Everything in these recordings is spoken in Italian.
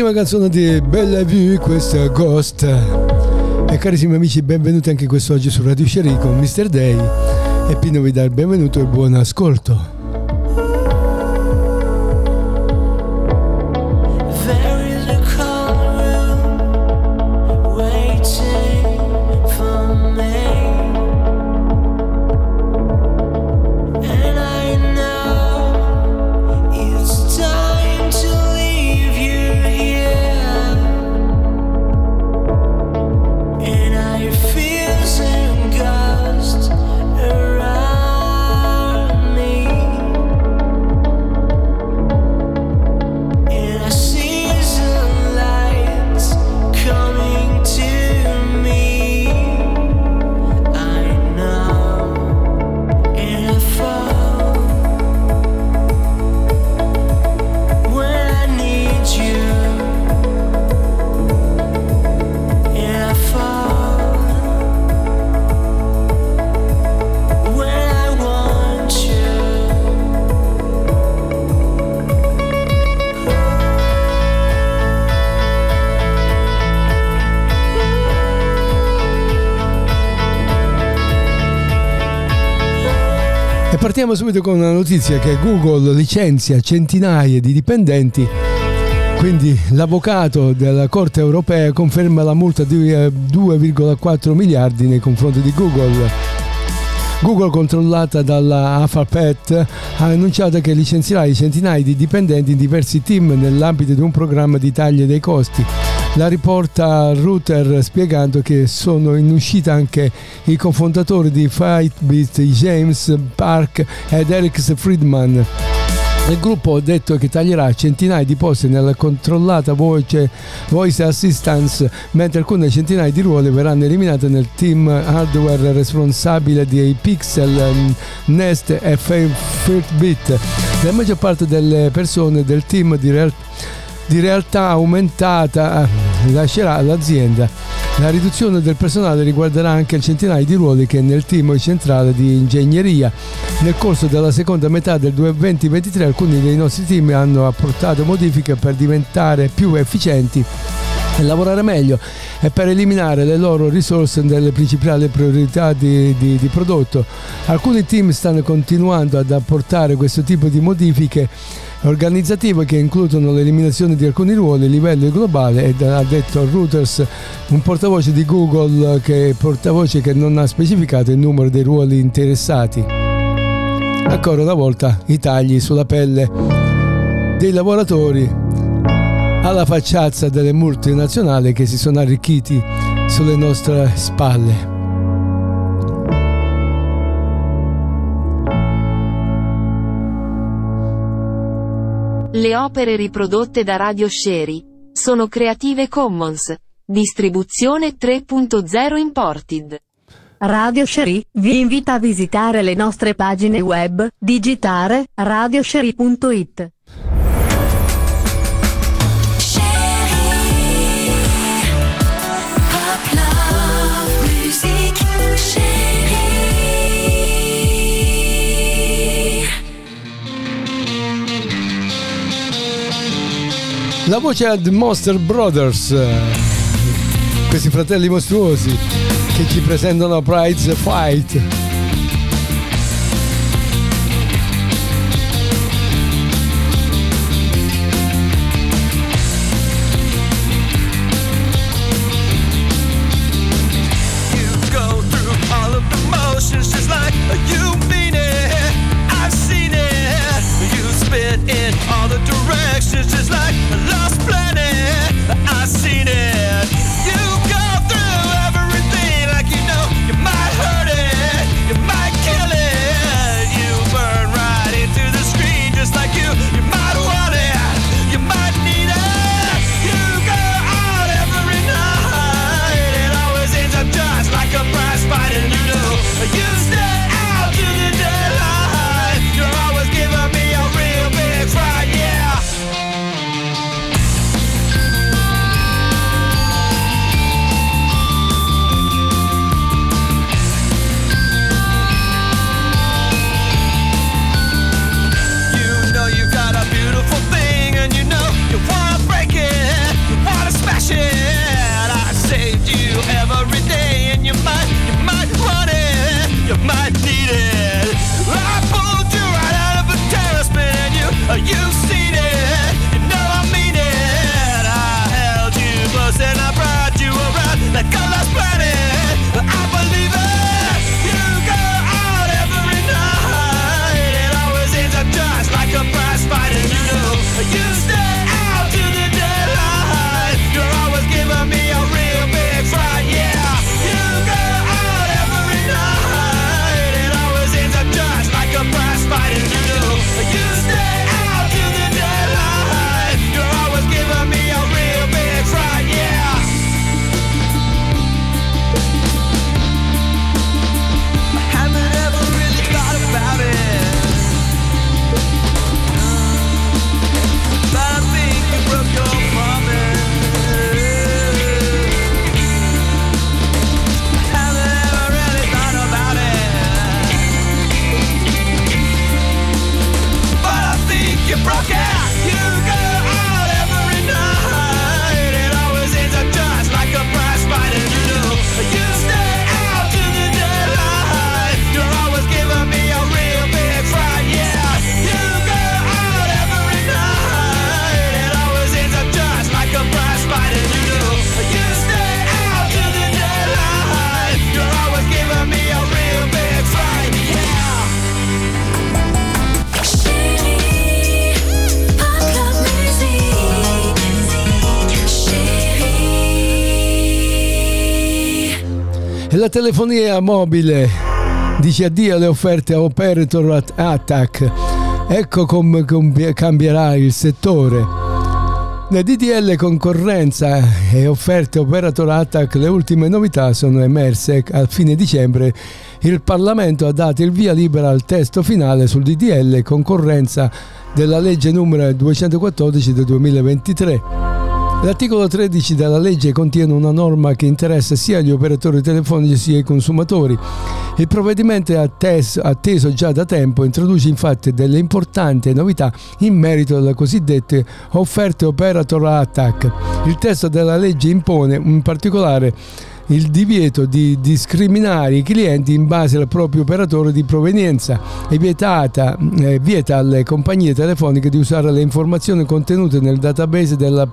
Bellissima canzone di Bella Vue, questa Ghost. E carissimi amici, benvenuti anche quest'oggi su Radio Sherry con Mr. Day. E Pino vi dà il benvenuto e buon ascolto. Partiamo subito con una notizia che Google licenzia centinaia di dipendenti. Quindi l'avvocato della Corte europea conferma la multa di 2,4 miliardi nei confronti di Google. Google, controllata dalla Alphabet, ha annunciato che licenzierà centinaia di dipendenti in diversi team nell'ambito di un programma di taglie dei costi. La riporta Router spiegando che sono in uscita anche i cofondatori di Fightbit, James Park ed Eric Friedman. Il gruppo ha detto che taglierà centinaia di posti nella controllata voce, voice assistance, mentre alcune centinaia di ruoli verranno eliminate nel team hardware responsabile di Pixel, Nest e Fitbit. La maggior parte delle persone del team di realtà di realtà aumentata eh, lascerà l'azienda. La riduzione del personale riguarderà anche il centinaio di ruoli che nel team centrale di ingegneria. Nel corso della seconda metà del 2023 alcuni dei nostri team hanno apportato modifiche per diventare più efficienti e lavorare meglio e per eliminare le loro risorse delle principali priorità di, di, di prodotto. Alcuni team stanno continuando ad apportare questo tipo di modifiche organizzative che includono l'eliminazione di alcuni ruoli a livello globale ed ha detto Reuters un portavoce di Google che portavoce che non ha specificato il numero dei ruoli interessati. Ancora una volta i tagli sulla pelle dei lavoratori alla facciazza delle multinazionali che si sono arricchiti sulle nostre spalle. Le opere riprodotte da Radio Sherry sono Creative Commons. Distribuzione 3.0 Imported. Radio Sherry vi invita a visitare le nostre pagine web, digitare radiosherry.it. La voce ad Monster Brothers, questi fratelli mostruosi che ci presentano Pride's Fight. La telefonia mobile dice addio alle offerte a Operator Attack. Ecco come cambierà il settore. Nel DDL concorrenza e offerte Operator Attack le ultime novità sono emerse a fine dicembre. Il Parlamento ha dato il via libera al testo finale sul DDL concorrenza della legge numero 214 del 2023 L'articolo 13 della legge contiene una norma che interessa sia gli operatori telefonici sia i consumatori. Il provvedimento atteso, atteso già da tempo introduce infatti delle importanti novità in merito alle cosiddette offerte operator attack. Il testo della legge impone in particolare il divieto di discriminare i clienti in base al proprio operatore di provenienza e vietata, eh, vieta alle compagnie telefoniche di usare le informazioni contenute nel database della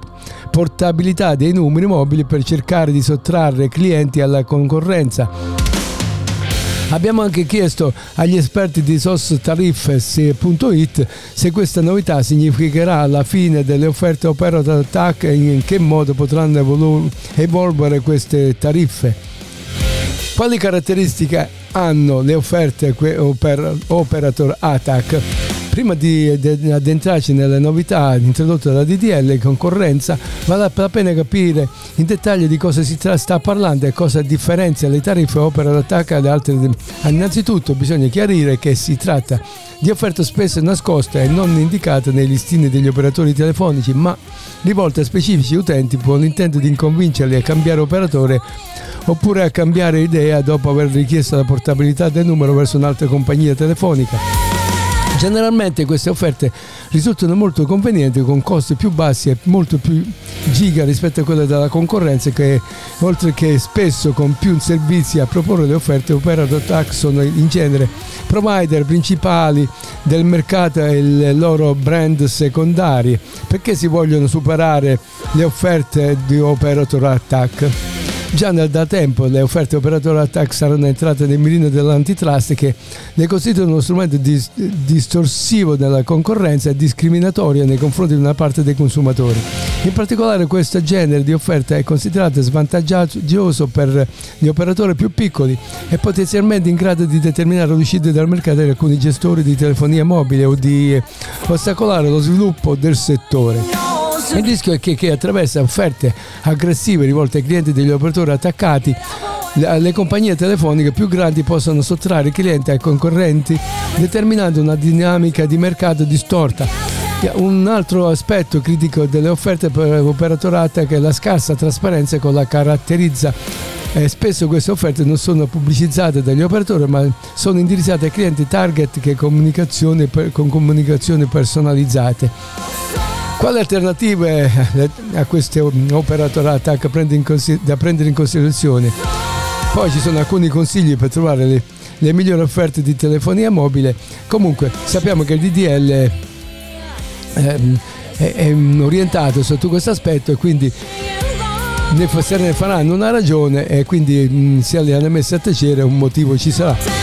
portabilità dei numeri mobili per cercare di sottrarre clienti alla concorrenza. Abbiamo anche chiesto agli esperti di sostariffes.it se questa novità significherà la fine delle offerte operator attack e in che modo potranno evolu- evolvere queste tariffe. Quali caratteristiche hanno le offerte oper- operator attack? Prima di, addentrarci nelle novità introdotte dalla DDL concorrenza, vale la pena capire in dettaglio di cosa si sta parlando e cosa differenzia le tariffe opera d'attacco da altre. Innanzitutto bisogna chiarire che si tratta di offerte spesso nascoste e non indicate nei listini degli operatori telefonici, ma rivolte a specifici utenti con l'intento di convincerli a cambiare operatore oppure a cambiare idea dopo aver richiesto la portabilità del numero verso un'altra compagnia telefonica. Generalmente queste offerte risultano molto convenienti con costi più bassi e molto più giga rispetto a quelle della concorrenza che oltre che spesso con più servizi a proporre le offerte Operator Tax sono in genere provider principali del mercato e i loro brand secondari perché si vogliono superare le offerte di Operator Attack. Già da tempo le offerte operatore attack saranno entrate nel mirino dell'antitrust che ne costituiscono uno strumento dis- distorsivo della concorrenza e discriminatorio nei confronti di una parte dei consumatori. In particolare questo genere di offerta è considerato svantaggioso per gli operatori più piccoli e potenzialmente in grado di determinare l'uscita dal mercato di alcuni gestori di telefonia mobile o di ostacolare lo sviluppo del settore. Il rischio è che, che attraverso offerte aggressive rivolte ai clienti degli operatori attaccati le compagnie telefoniche più grandi possono sottrarre i clienti ai concorrenti determinando una dinamica di mercato distorta. Un altro aspetto critico delle offerte per operatorate è la scarsa trasparenza che la caratterizza. Eh, spesso queste offerte non sono pubblicizzate dagli operatori ma sono indirizzate ai clienti target che comunicazioni con comunicazioni personalizzate. Quali alternative a queste operatorate da prendere in considerazione? Poi ci sono alcuni consigli per trovare le, le migliori offerte di telefonia mobile. Comunque sappiamo che il DDL ehm, è, è orientato sotto questo aspetto e quindi se ne faranno una ragione e quindi mh, se le hanno messe a tacere un motivo ci sarà.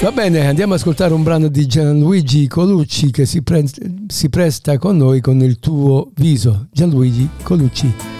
Va bene, andiamo ad ascoltare un brano di Gianluigi Colucci che si, pre- si presta con noi con il tuo viso. Gianluigi Colucci.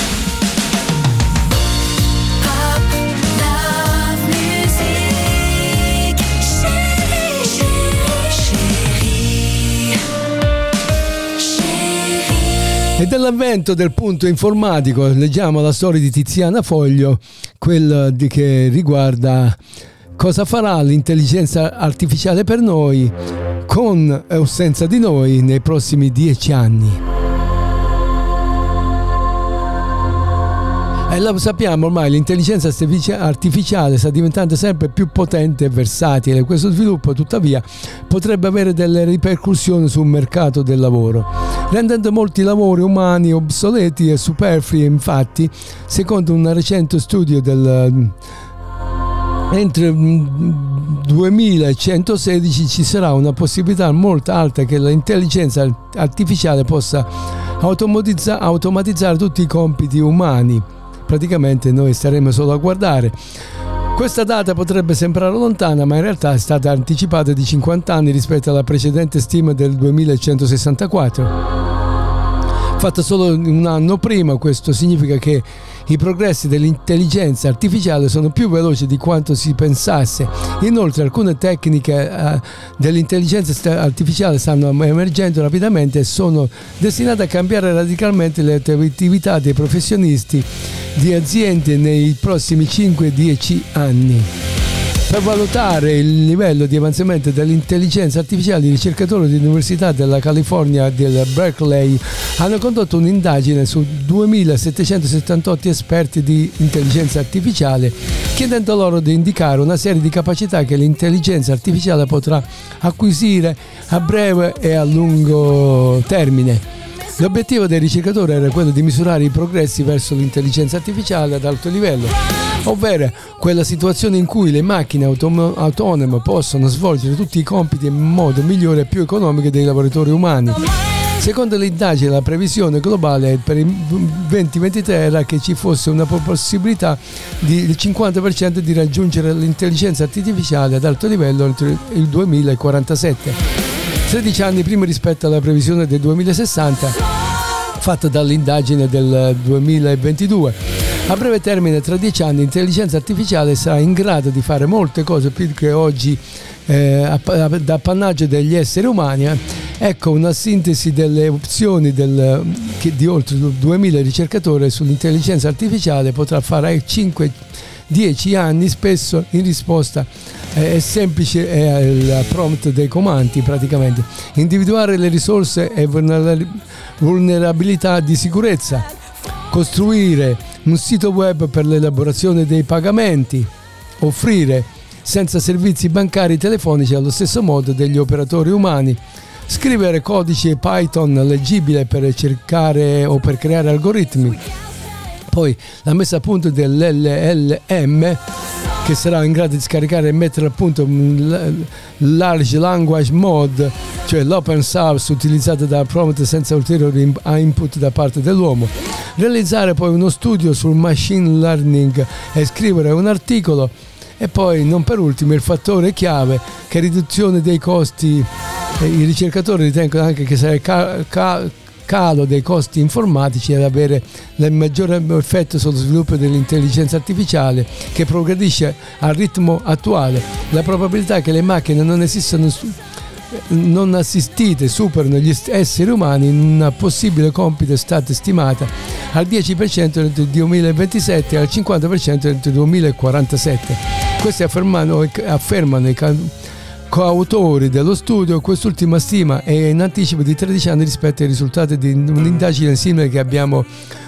E dell'avvento del punto informatico leggiamo la storia di Tiziana Foglio, quella che riguarda cosa farà l'intelligenza artificiale per noi, con o senza di noi, nei prossimi dieci anni. E lo sappiamo ormai, l'intelligenza artificiale sta diventando sempre più potente e versatile. Questo sviluppo, tuttavia, potrebbe avere delle ripercussioni sul mercato del lavoro, rendendo molti lavori umani obsoleti e superflui. Infatti, secondo un recente studio del entro 2116 ci sarà una possibilità molto alta che l'intelligenza artificiale possa automatizzare tutti i compiti umani praticamente noi staremo solo a guardare. Questa data potrebbe sembrare lontana, ma in realtà è stata anticipata di 50 anni rispetto alla precedente stima del 2164 fatta solo un anno prima, questo significa che i progressi dell'intelligenza artificiale sono più veloci di quanto si pensasse. Inoltre alcune tecniche eh, dell'intelligenza artificiale stanno emergendo rapidamente e sono destinate a cambiare radicalmente le attività dei professionisti di aziende nei prossimi 5-10 anni. Per valutare il livello di avanzamento dell'intelligenza artificiale, i ricercatori dell'Università della California del Berkeley hanno condotto un'indagine su 2778 esperti di intelligenza artificiale, chiedendo loro di indicare una serie di capacità che l'intelligenza artificiale potrà acquisire a breve e a lungo termine. L'obiettivo dei ricercatori era quello di misurare i progressi verso l'intelligenza artificiale ad alto livello, ovvero quella situazione in cui le macchine autom- autonome possono svolgere tutti i compiti in modo migliore e più economico dei lavoratori umani. Secondo l'indagine la previsione globale per il 2023 era che ci fosse una possibilità del 50% di raggiungere l'intelligenza artificiale ad alto livello entro il 2047. 13 anni prima rispetto alla previsione del 2060 fatta dall'indagine del 2022. A breve termine, tra 10 anni, l'intelligenza artificiale sarà in grado di fare molte cose più che oggi eh, da appannaggio degli esseri umani. Ecco una sintesi delle opzioni del, di oltre 2000 ricercatori sull'intelligenza artificiale potrà fare 5 10 anni spesso in risposta eh, è semplice è il prompt dei comandi praticamente individuare le risorse e vulnerabilità di sicurezza costruire un sito web per l'elaborazione dei pagamenti offrire senza servizi bancari telefonici allo stesso modo degli operatori umani scrivere codice Python leggibile per cercare o per creare algoritmi. Poi la messa a punto dell'LLM che sarà in grado di scaricare e mettere a punto un large language mode, cioè l'open source utilizzato da prompt senza ulteriori input da parte dell'uomo. Realizzare poi uno studio sul machine learning e scrivere un articolo e poi non per ultimo il fattore chiave che è riduzione dei costi i ricercatori ritengono anche che ca- ca- calo dei costi informatici ad avere il maggiore effetto sullo sviluppo dell'intelligenza artificiale che progredisce al ritmo attuale. La probabilità che le macchine non esistano non assistite superano gli esseri umani in un possibile compito è stata stimata al 10% entro il 2027 e al 50% entro il 2047. Questi affermano, affermano i coautori dello studio, quest'ultima stima è in anticipo di 13 anni rispetto ai risultati di un'indagine simile che abbiamo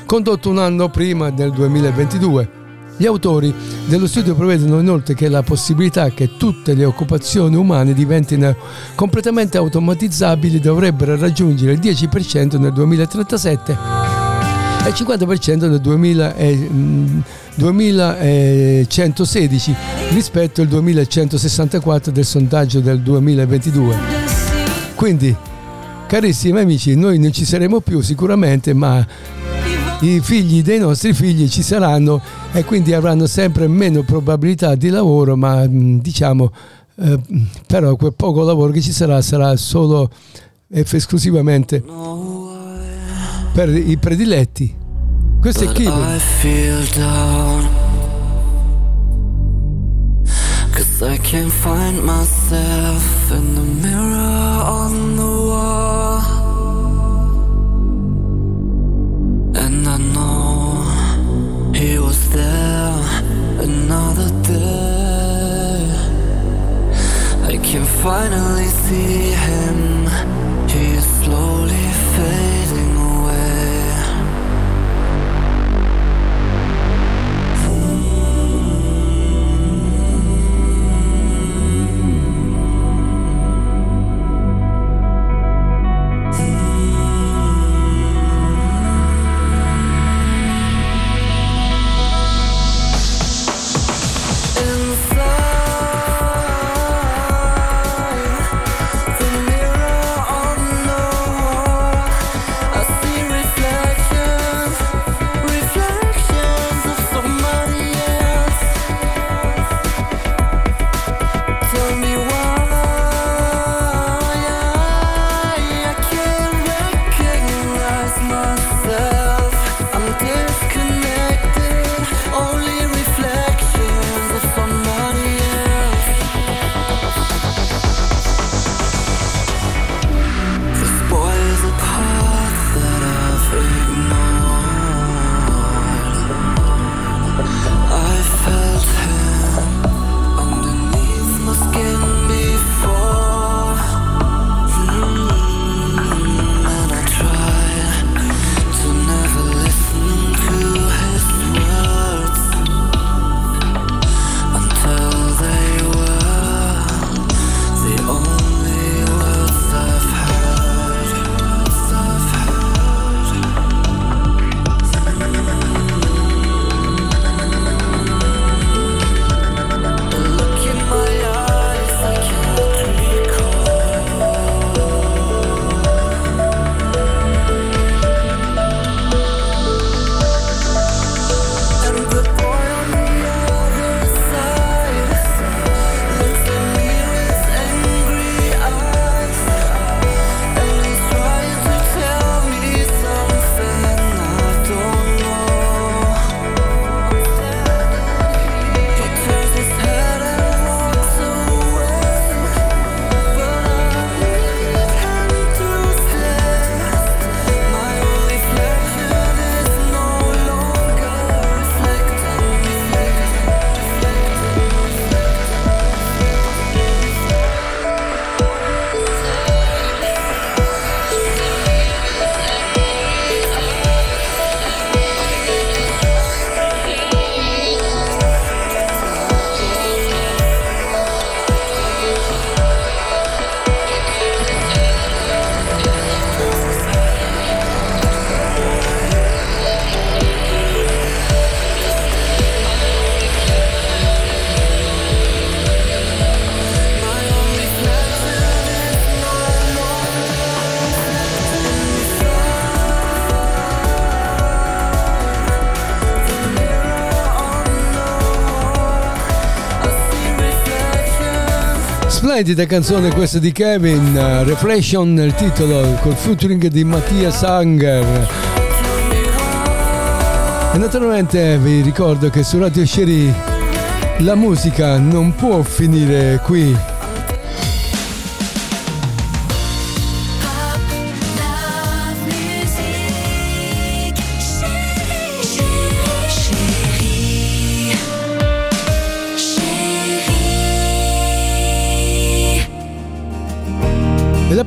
condotto un anno prima del 2022. Gli autori dello studio prevedono inoltre che la possibilità che tutte le occupazioni umane diventino completamente automatizzabili dovrebbero raggiungere il 10% nel 2037 e il 50% nel 2000 e, 2116 rispetto al 2164 del sondaggio del 2022. Quindi carissimi amici, noi non ci saremo più sicuramente, ma i figli dei nostri figli ci saranno e quindi avranno sempre meno probabilità di lavoro, ma mm, diciamo eh, però quel poco lavoro che ci sarà sarà solo esclusivamente per i prediletti. Questo è Kevin. Cause I can't find myself in the mirror on the wall. And I know he was there another day. I can finally see him. He is slowly Splendida canzone questa di Kevin, uh, Reflection il titolo col featuring di Mattia Sanger. E naturalmente vi ricordo che su Radio Sherry la musica non può finire qui.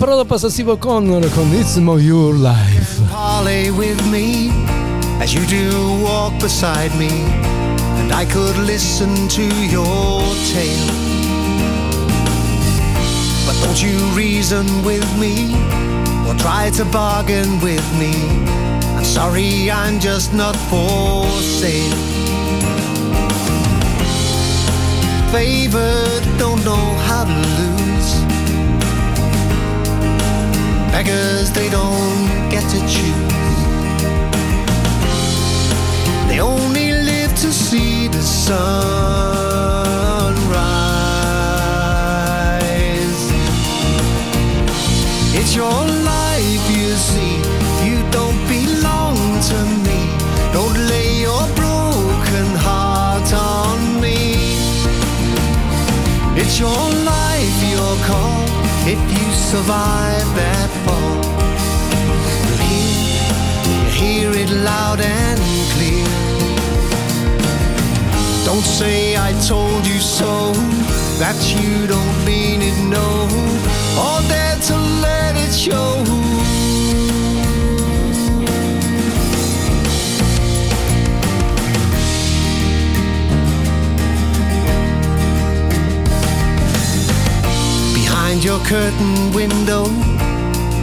A Steve Connor con It's More Your Life. parley with me as you do walk beside me, and I could listen to your tale. But don't you reason with me or try to bargain with me. I'm sorry, I'm just not for sale. Favored, don't know how to lose. Beggars, they don't get to choose. They only live to see the sun rise. It's your life, you see. You don't belong to me. Don't lay your broken heart on me. It's your life, your call. If you survive loud and clear. Don't say I told you so. That you don't mean it, no. Or dare to let it show. Behind your curtain window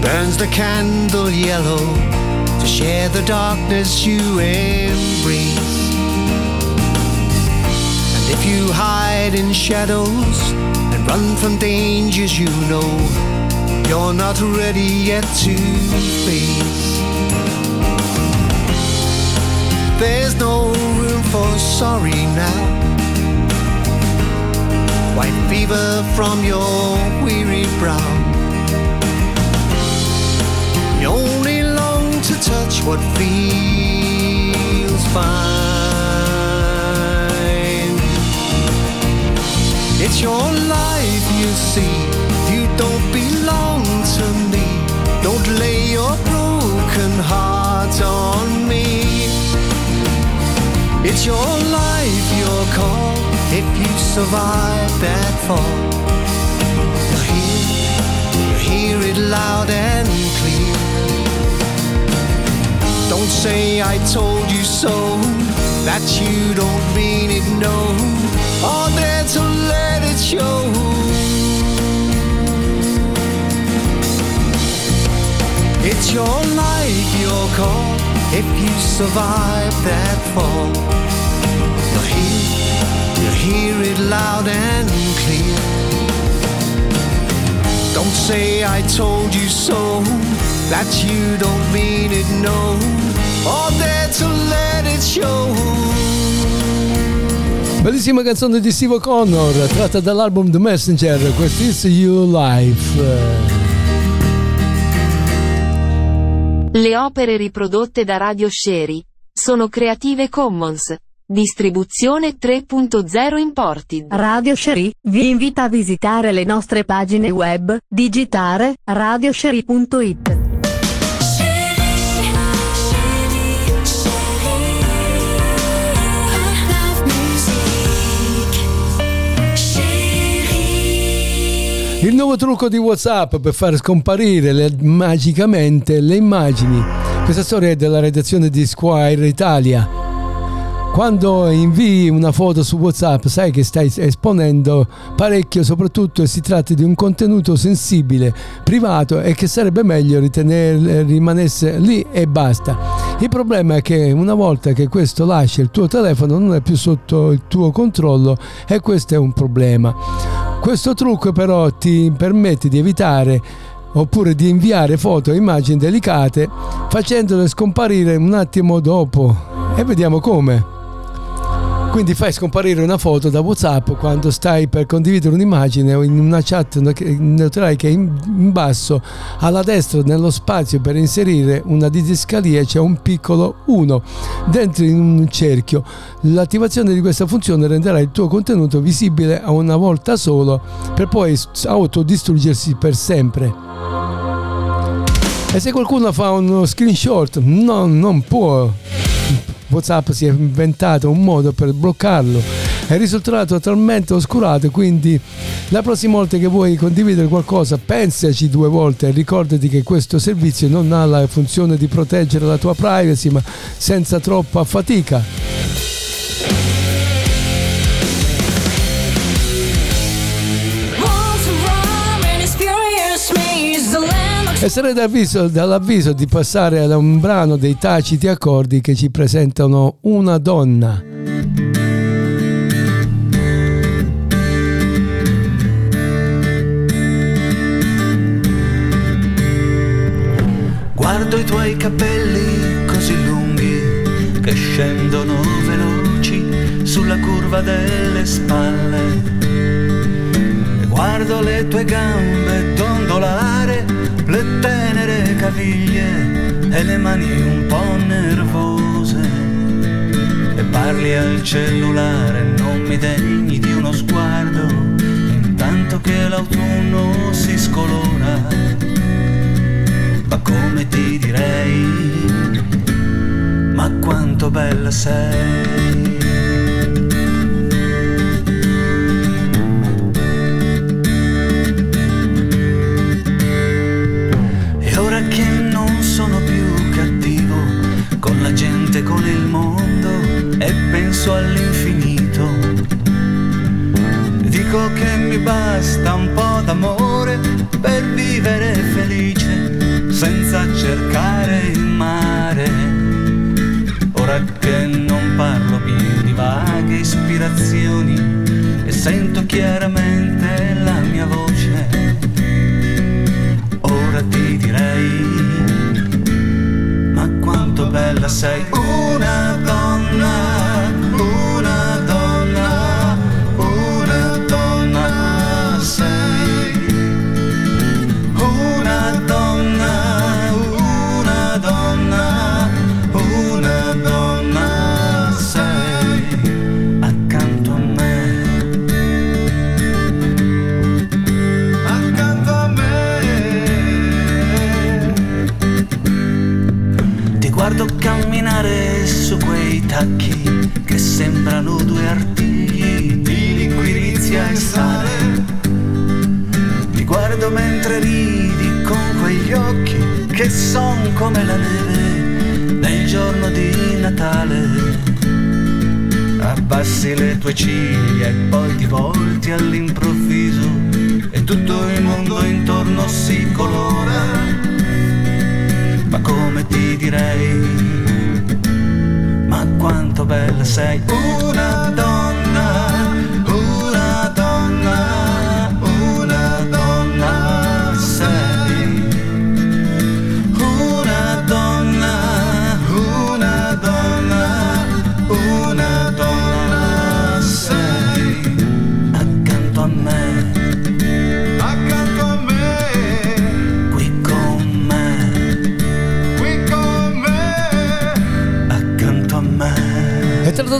burns the candle yellow to share the darkness you embrace. And if you hide in shadows and run from dangers you know you're not ready yet to face, there's no room for sorry now. White fever from your weary brow. You only touch what feels fine. It's your life, you see. You don't belong to me. Don't lay your broken heart on me. It's your life, your call. If you survive that fall, you'll hear, you'll hear it loud and clear. Say I told you so, that you don't mean it, no. Or dare to let it show. It's your life, your call. If you survive that fall, you'll hear, you'll hear it loud and clear. Don't say I told you so, that you don't mean it, no. Or dare to let it show. Bellissima canzone di Steve O'Connor, tratta dall'album The Messenger, questo is You Life. Le opere riprodotte da Radio Sherry sono Creative Commons. Distribuzione 3.0 Imported. Radio Sherry vi invita a visitare le nostre pagine web, digitare radiosherry.it. Il nuovo trucco di WhatsApp per far scomparire le- magicamente le immagini. Questa storia è della redazione di Squire Italia. Quando invii una foto su WhatsApp sai che stai esponendo parecchio, soprattutto se si tratta di un contenuto sensibile, privato e che sarebbe meglio ritenere rimanesse lì e basta. Il problema è che una volta che questo lascia il tuo telefono non è più sotto il tuo controllo e questo è un problema. Questo trucco però ti permette di evitare oppure di inviare foto e immagini delicate facendole scomparire un attimo dopo e vediamo come. Quindi fai scomparire una foto da WhatsApp quando stai per condividere un'immagine o in una chat noterai che in, in basso alla destra nello spazio per inserire una didascalia c'è un piccolo 1 dentro in un cerchio. L'attivazione di questa funzione renderà il tuo contenuto visibile a una volta solo per poi autodistruggersi per sempre. E se qualcuno fa uno screenshot, no, non può. WhatsApp si è inventato un modo per bloccarlo. È risultato totalmente oscurato, quindi la prossima volta che vuoi condividere qualcosa, pensaci due volte e ricordati che questo servizio non ha la funzione di proteggere la tua privacy, ma senza troppa fatica. E sarei dall'avviso di passare ad un brano dei taciti accordi che ci presentano una donna. Guardo i tuoi capelli così lunghi che scendono veloci sulla curva delle spalle. Guardo le tue gambe dondolare le tenere caviglie e le mani un po' nervose. E parli al cellulare, non mi degni di uno sguardo, intanto che l'autunno si scolora. Ma come ti direi, ma quanto bella sei.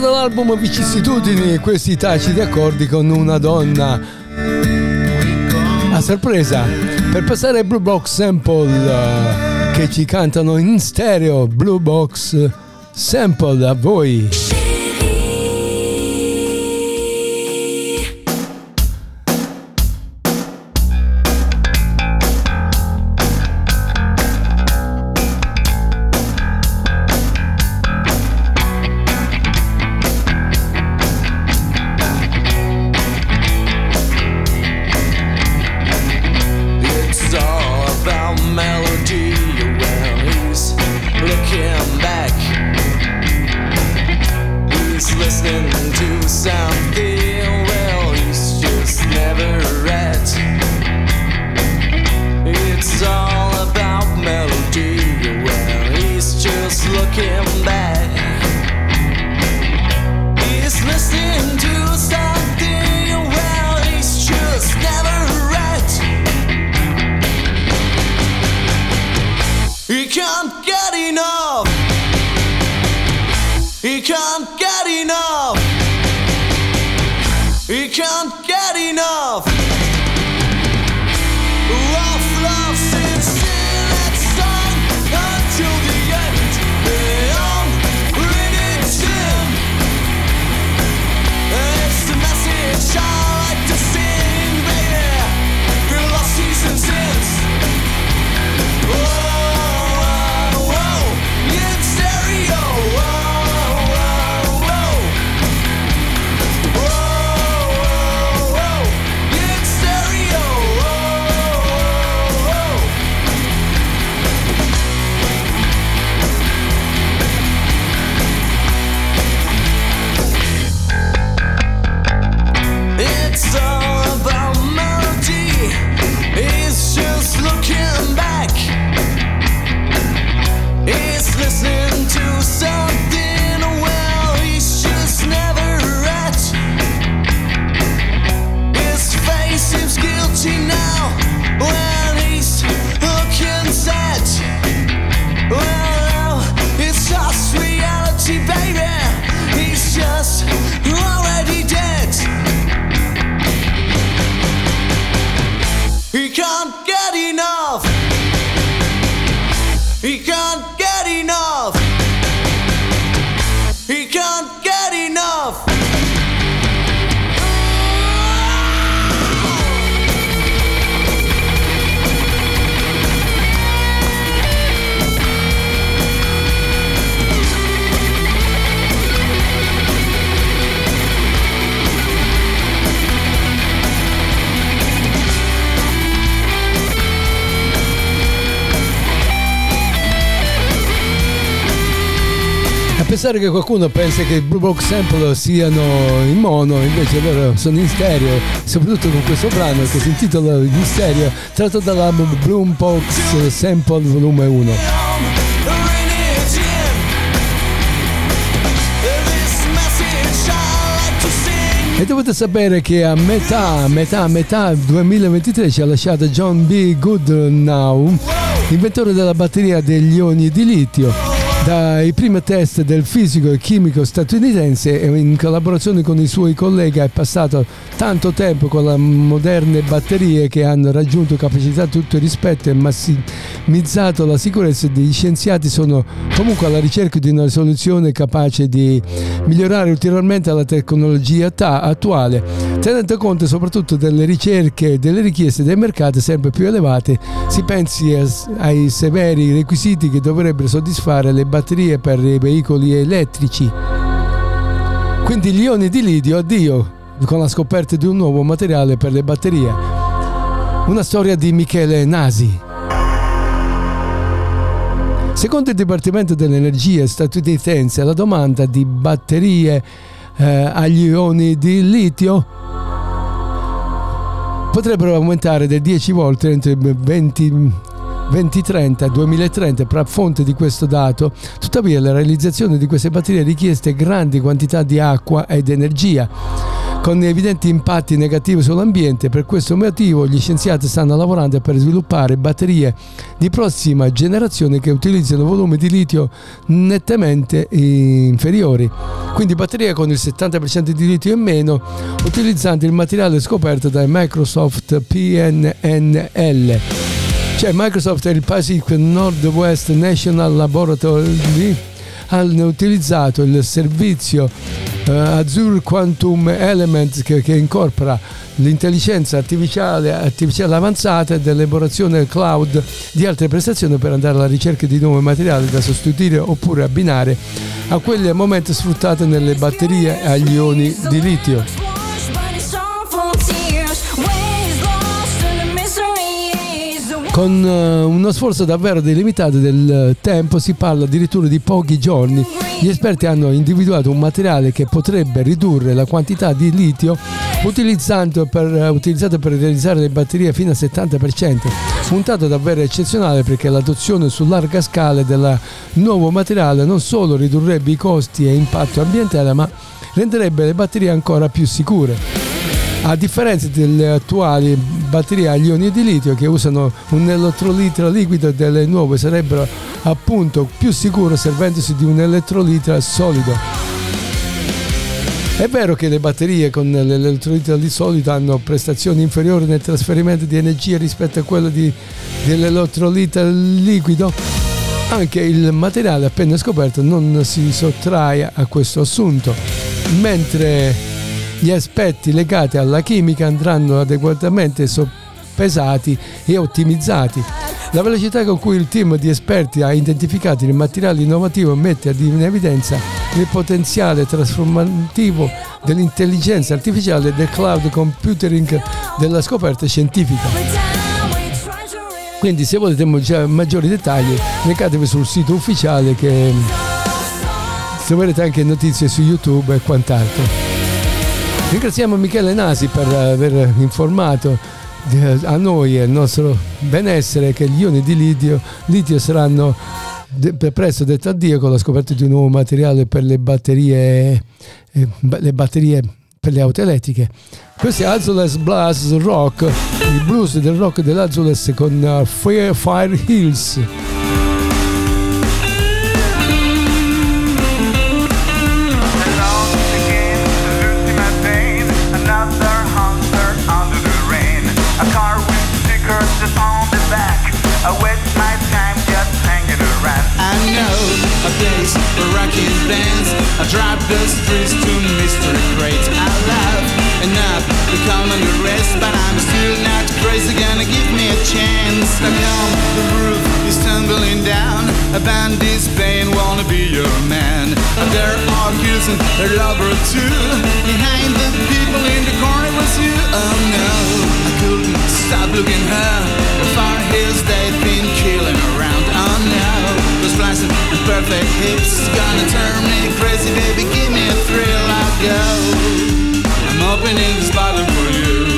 dall'album Vicissitudini questi taciti accordi con una donna. A sorpresa per passare ai Blue Box Sample che ci cantano in stereo. Blue Box Sample a voi. Pensare che qualcuno pensa che i Blue Box Sample siano in mono, invece loro sono in stereo, soprattutto con questo brano che si intitola In stereo, tratto dall'album Blue Box Sample volume 1. The rainy gin. This message I like to sing. E dovete sapere che a metà, metà, metà 2023 ci ha lasciato John B. Goodnow, inventore della batteria degli ioni di litio. Dai primi test del fisico e chimico statunitense in collaborazione con i suoi colleghi è passato tanto tempo con le moderne batterie che hanno raggiunto capacità tutto rispetto e massimizzato la sicurezza. Gli scienziati sono comunque alla ricerca di una soluzione capace di migliorare ulteriormente la tecnologia attuale, tenendo conto soprattutto delle ricerche e delle richieste dei mercati sempre più elevate. Si pensi ai severi requisiti che dovrebbero soddisfare le batterie per i veicoli elettrici. Quindi gli ioni di lidio, addio, con la scoperta di un nuovo materiale per le batterie. Una storia di Michele Nasi. Secondo il Dipartimento dell'Energia statunitense, la domanda di batterie eh, agli ioni di litio potrebbero aumentare del 10 volte entro il 20 2030 2030 per fonte di questo dato, tuttavia la realizzazione di queste batterie richieste grandi quantità di acqua ed energia con evidenti impatti negativi sull'ambiente. Per questo motivo gli scienziati stanno lavorando per sviluppare batterie di prossima generazione che utilizzano volumi di litio nettamente inferiori. Quindi batterie con il 70% di litio in meno utilizzando il materiale scoperto dai Microsoft PNNL. Cioè Microsoft e il Pacific Northwest National Laboratory hanno utilizzato il servizio eh, Azure Quantum Element che, che incorpora l'intelligenza artificiale, artificiale avanzata e l'elaborazione cloud di altre prestazioni per andare alla ricerca di nuovi materiali da sostituire oppure abbinare a quelli al momento sfruttati nelle batterie agli ioni di litio. Con eh, uno sforzo davvero delimitato del tempo si parla addirittura di pochi giorni. Gli esperti hanno individuato un materiale che potrebbe ridurre la quantità di litio utilizzato per, eh, utilizzato per realizzare le batterie fino al 70%. Un davvero eccezionale perché l'adozione su larga scala del nuovo materiale non solo ridurrebbe i costi e impatto ambientale ma renderebbe le batterie ancora più sicure. A differenza delle attuali batterie agli ioni di litio che usano un elettrolitra liquido delle nuove sarebbero appunto più sicure servendosi di un elettrolitra solido. È vero che le batterie con l'elettrolitra di solido hanno prestazioni inferiori nel trasferimento di energia rispetto a quelle di, dell'elettrolitra liquido? Anche il materiale appena scoperto non si sottrae a questo assunto, mentre gli aspetti legati alla chimica andranno adeguatamente soppesati e ottimizzati. La velocità con cui il team di esperti ha identificato il materiale innovativo mette in evidenza il potenziale trasformativo dell'intelligenza artificiale e del cloud computing della scoperta scientifica. Quindi se volete maggiori dettagli recatevi sul sito ufficiale che troverete anche notizie su YouTube e quant'altro. Ringraziamo Michele Nasi per aver informato a noi e al nostro benessere che gli ioni di litio, litio saranno de- presto detto addio con la scoperta di un nuovo materiale per le batterie, eh, le batterie per le auto elettriche. Questo è Azules Blues Rock, il blues del rock dell'Azules con Fire, Fire Hills. I drive the streets to mystery great. I love enough to calm on the rest, but I'm still not crazy. Gonna give me a chance. Now come, the roof is tumbling down. A bandit's pain, wanna be your man. And they're accusing their lover too. Behind the people in the corner was you. Oh no, I couldn't stop looking her. The far hills they've been killing around. Oh no, flashing perfect hips gonna turn me crazy, baby. Give me a thrill, I'll go. I'm opening this bottle for you.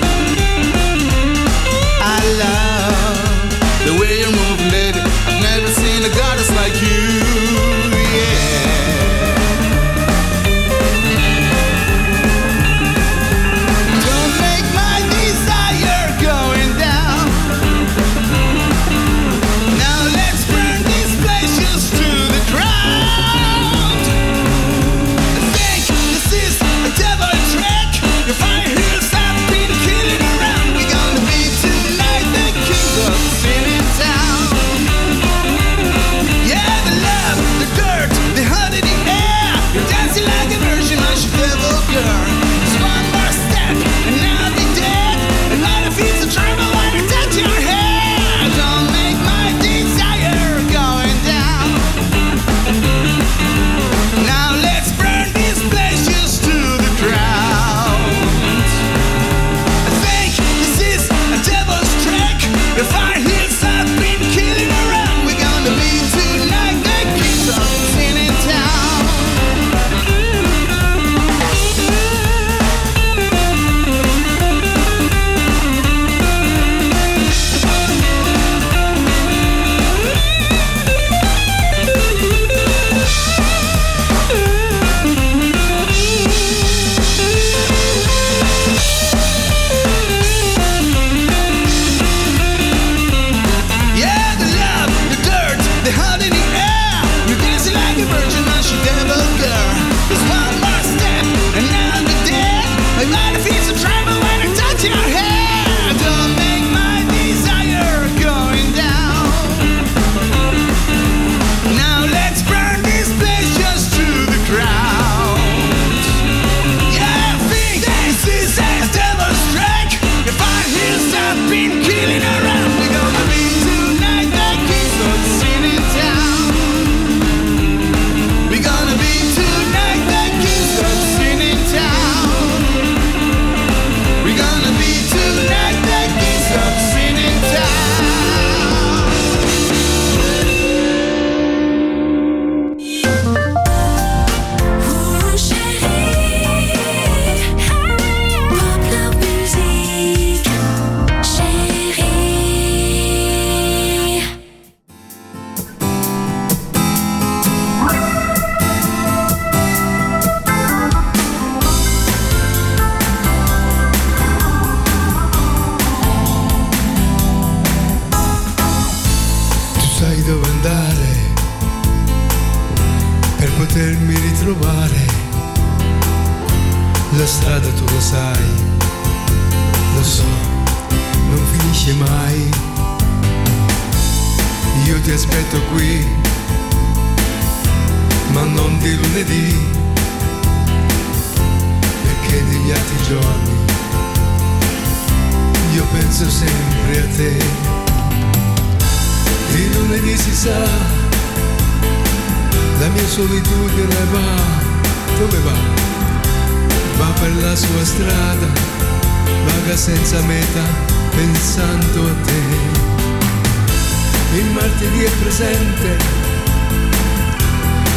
Presente,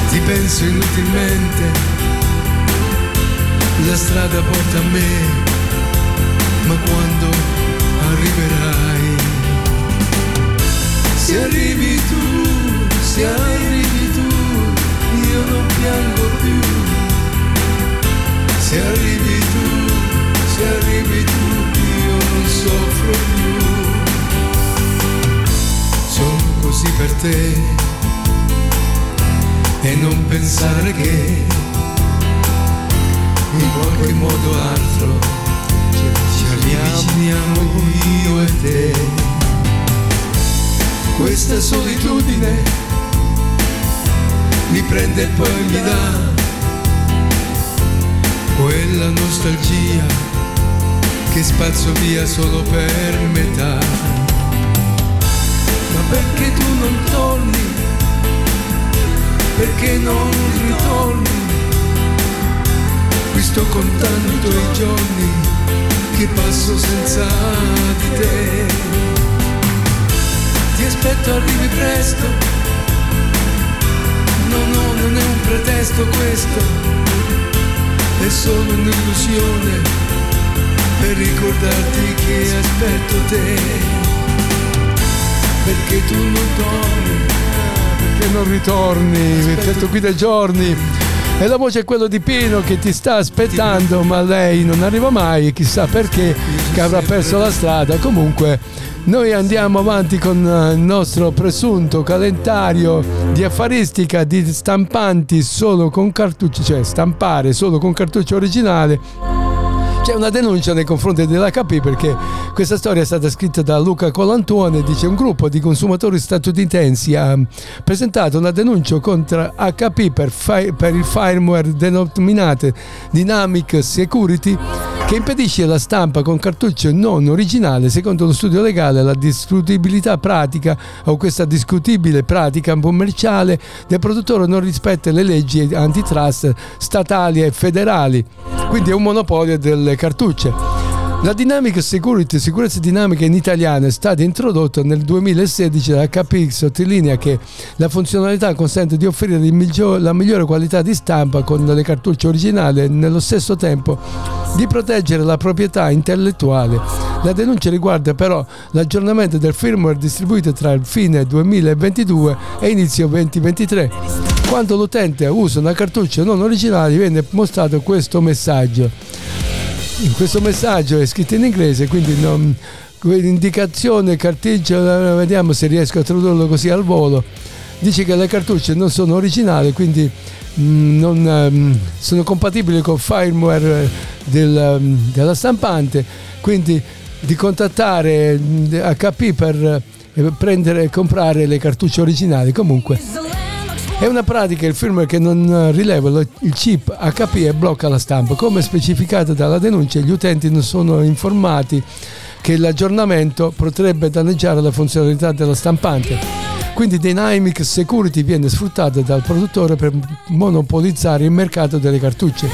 ti penso inutilmente, la strada porta a me, ma quando arriverai? Se arrivi tu, se arrivi tu, io non piango più. Se arrivi tu, se arrivi tu, io non soffro più. Così per te e non pensare che in qualche modo altro ci avviciniamo io e te. Questa solitudine mi prende e poi mi dà quella nostalgia che spazzo via solo per metà. Perché tu non torni? Perché non ritorni? Qui sto contando i giorni che passo senza di te. Ti aspetto, arrivi presto. No, no, non è un pretesto questo, è solo un'illusione per ricordarti che aspetto te. Perché tu non torni, Perché non ritorni? Aspetto qui da giorni. E la voce è quella di Pino che ti sta aspettando, ma lei non arriva mai, chissà perché, che avrà perso la strada. Comunque, noi andiamo avanti con eh, il nostro presunto calendario di affaristica di stampanti solo con cartucce, cioè stampare solo con cartucce originale. C'è una denuncia nei confronti dell'HP perché questa storia è stata scritta da Luca Colantuone, dice un gruppo di consumatori statunitensi ha presentato una denuncia contro HP per, fi- per il firmware denominato Dynamic Security che impedisce la stampa con cartucce non originale. Secondo lo studio legale la discutibilità pratica o questa discutibile pratica commerciale del produttore non rispetta le leggi antitrust statali e federali, quindi è un monopolio delle cartucce. La Dynamic Security, sicurezza dinamica in italiano, è stata introdotta nel 2016 da HP, sottolinea che la funzionalità consente di offrire il miglio- la migliore qualità di stampa con le cartucce originali e nello stesso tempo di proteggere la proprietà intellettuale. La denuncia riguarda però l'aggiornamento del firmware distribuito tra fine 2022 e inizio 2023. Quando l'utente usa una cartuccia non originale viene mostrato questo messaggio. In questo messaggio è scritto in inglese, quindi non, indicazione carticcia, vediamo se riesco a tradurlo così al volo. Dice che le cartucce non sono originali, quindi mm, non, ehm, sono compatibili con il firmware eh, del, mm, della stampante, quindi di contattare mm, HP per eh, prendere e comprare le cartucce originali. Comunque è una pratica il firmware che non rileva lo- il chip HP e blocca la stampa. Come specificato dalla denuncia, gli utenti non sono informati che l'aggiornamento potrebbe danneggiare la funzionalità della stampante. Quindi Dynamic Security viene sfruttata dal produttore per monopolizzare il mercato delle cartucce,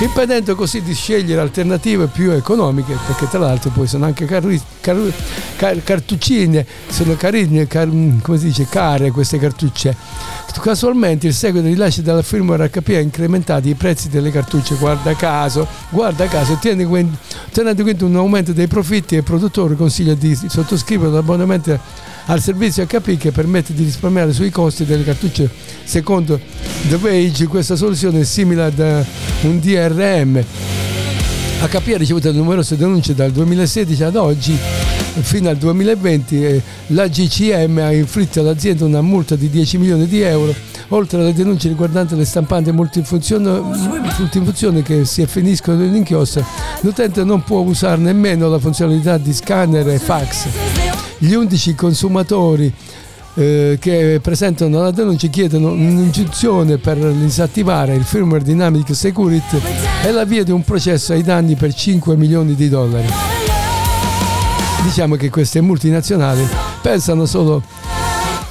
impedendo così di scegliere alternative più economiche, perché tra l'altro poi sono anche carri- car- car- cartuccine, sono carine, car- come si dice, care queste cartucce. Casualmente il seguito del rilascio della firmware HP ha incrementato i prezzi delle cartucce, guarda caso, guarda caso, tenendo conto un aumento dei profitti e il produttore consiglia di sottoscrivere l'abbonamento al servizio HP che permette di risparmiare sui costi delle cartucce. Secondo The Page questa soluzione è simile ad un DRM. HP ha ricevuto numerose denunce dal 2016 ad oggi fino al 2020 e la GCM ha inflitto all'azienda una multa di 10 milioni di euro oltre alle denunce riguardanti le stampanti multifunzione che si finiscono in inchiostro l'utente non può usare nemmeno la funzionalità di scanner e fax gli 11 consumatori eh, che presentano la denuncia chiedono un'ingiunzione per disattivare il firmware Dynamic Security e l'avvio di un processo ai danni per 5 milioni di dollari. Diciamo che queste multinazionali pensano solo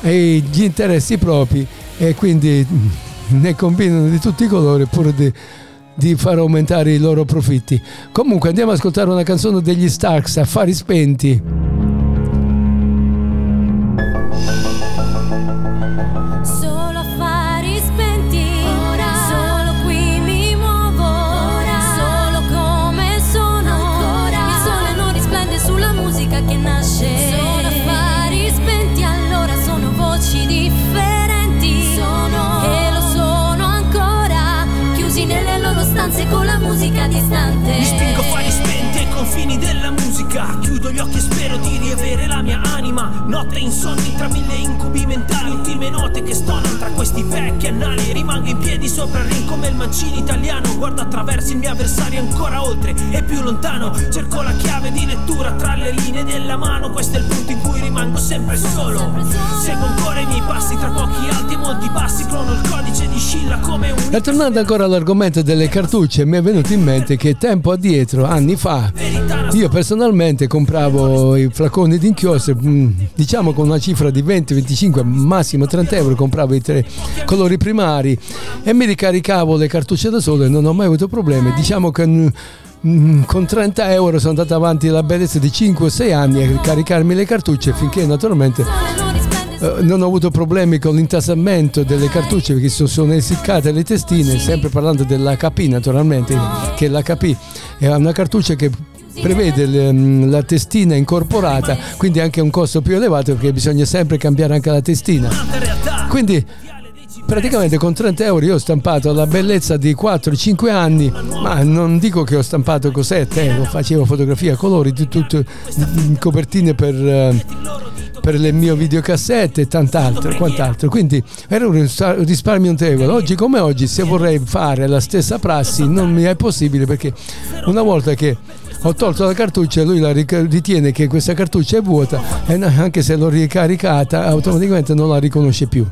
agli interessi propri e quindi mm, ne combinano di tutti i colori pur di, di far aumentare i loro profitti. Comunque andiamo ad ascoltare una canzone degli Starks, Affari Spenti. Mancino italiano Guardo attraverso il mio avversario ancora oltre e più lontano. Cerco la chiave di lettura tra le linee della mano. Questo è il punto in cui rimango sempre solo. Seguo ancora i miei passi tra pochi alti e molti bassi. Clono il codice di oscilla come un E tornando ancora all'argomento delle cartucce, mi è venuto in mente che tempo addietro, anni fa, io personalmente compravo i flaconi d'inchiostro, mm, diciamo con una cifra di 20, 25, massimo 30 euro, compravo i tre colori primari e mi ricaricavo le cartucce da solo e non ho mai avuto problemi. Diciamo che con 30 euro sono andato avanti la bellezza di 5 o 6 anni a caricarmi le cartucce finché naturalmente eh, non ho avuto problemi con l'intasamento delle cartucce perché si sono essiccate le testine, sempre parlando dell'HP naturalmente, che l'HP è una cartuccia che prevede mm, la testina incorporata, quindi anche un costo più elevato perché bisogna sempre cambiare anche la testina. Quindi praticamente con 30 euro io ho stampato la bellezza di 4-5 anni, ma non dico che ho stampato cosette, eh, facevo fotografie a colori, di tutto, di- copertine per... eh, per le mie videocassette e tant'altro, quant'altro. Quindi era un risparmio notevole. Oggi come oggi, se vorrei fare la stessa prassi, non mi è possibile perché una volta che ho tolto la cartuccia, lui la ritiene che questa cartuccia è vuota e anche se l'ho ricaricata, automaticamente non la riconosce più.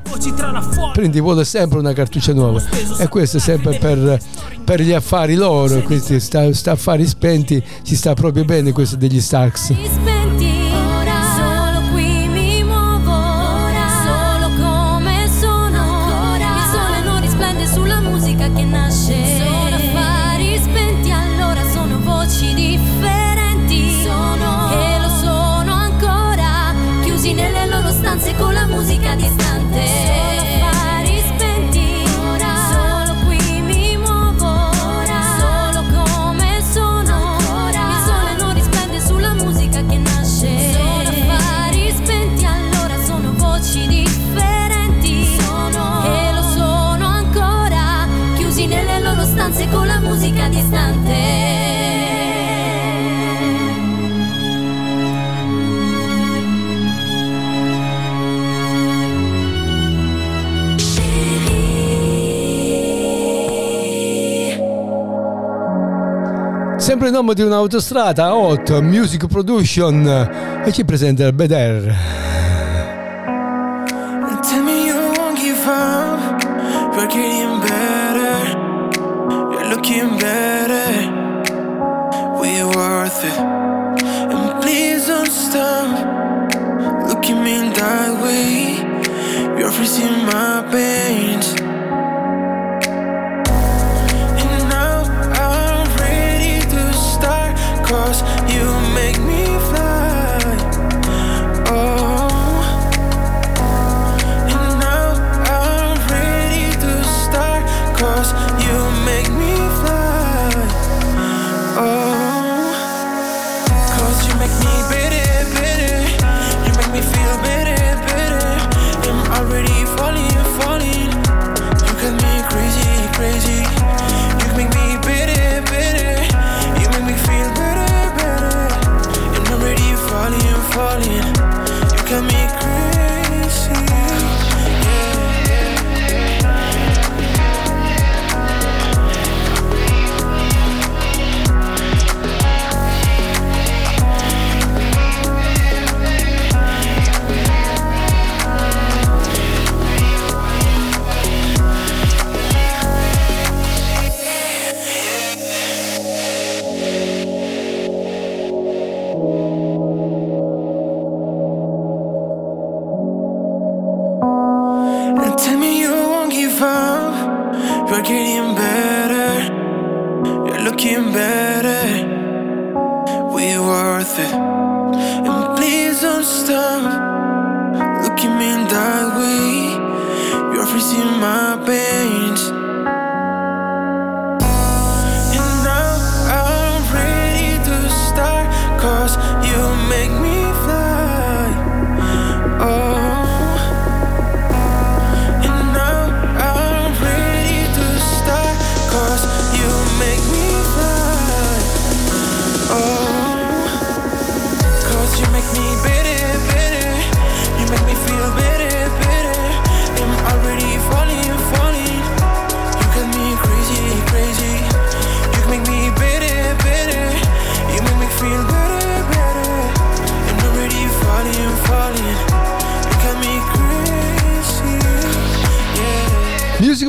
Quindi vuole sempre una cartuccia nuova. E questo è sempre per, per gli affari loro, questi sta, sta affari spenti, ci sta proprio bene questo degli Starks. Sempre il nome di un'autostrada, Hot Music Production, e ci presenta il Beder. Tell me you won't give up. You're getting better. You're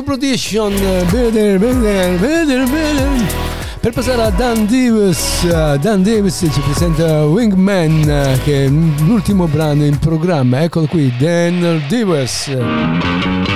Production, bene, bene, bene, bene. Per passare a Dan Davis, uh, Dan Davis ci presenta Wingman, che è l'ultimo brano in programma. Eccolo qui, Dan Davis.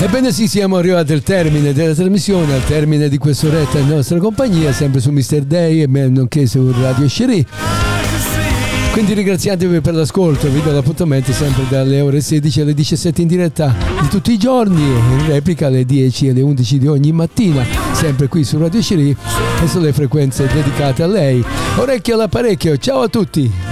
Ebbene sì, siamo arrivati al termine della trasmissione, al termine di quest'oretta in nostra compagnia, sempre su Mr. Day e nonché su Radio Sherry. Quindi ringraziatevi per l'ascolto, vi do l'appuntamento sempre dalle ore 16 alle 17 in diretta di tutti i giorni, in replica alle 10 e alle 11 di ogni mattina, sempre qui su Radio Sherry e sulle frequenze dedicate a lei. Orecchio all'apparecchio, ciao a tutti!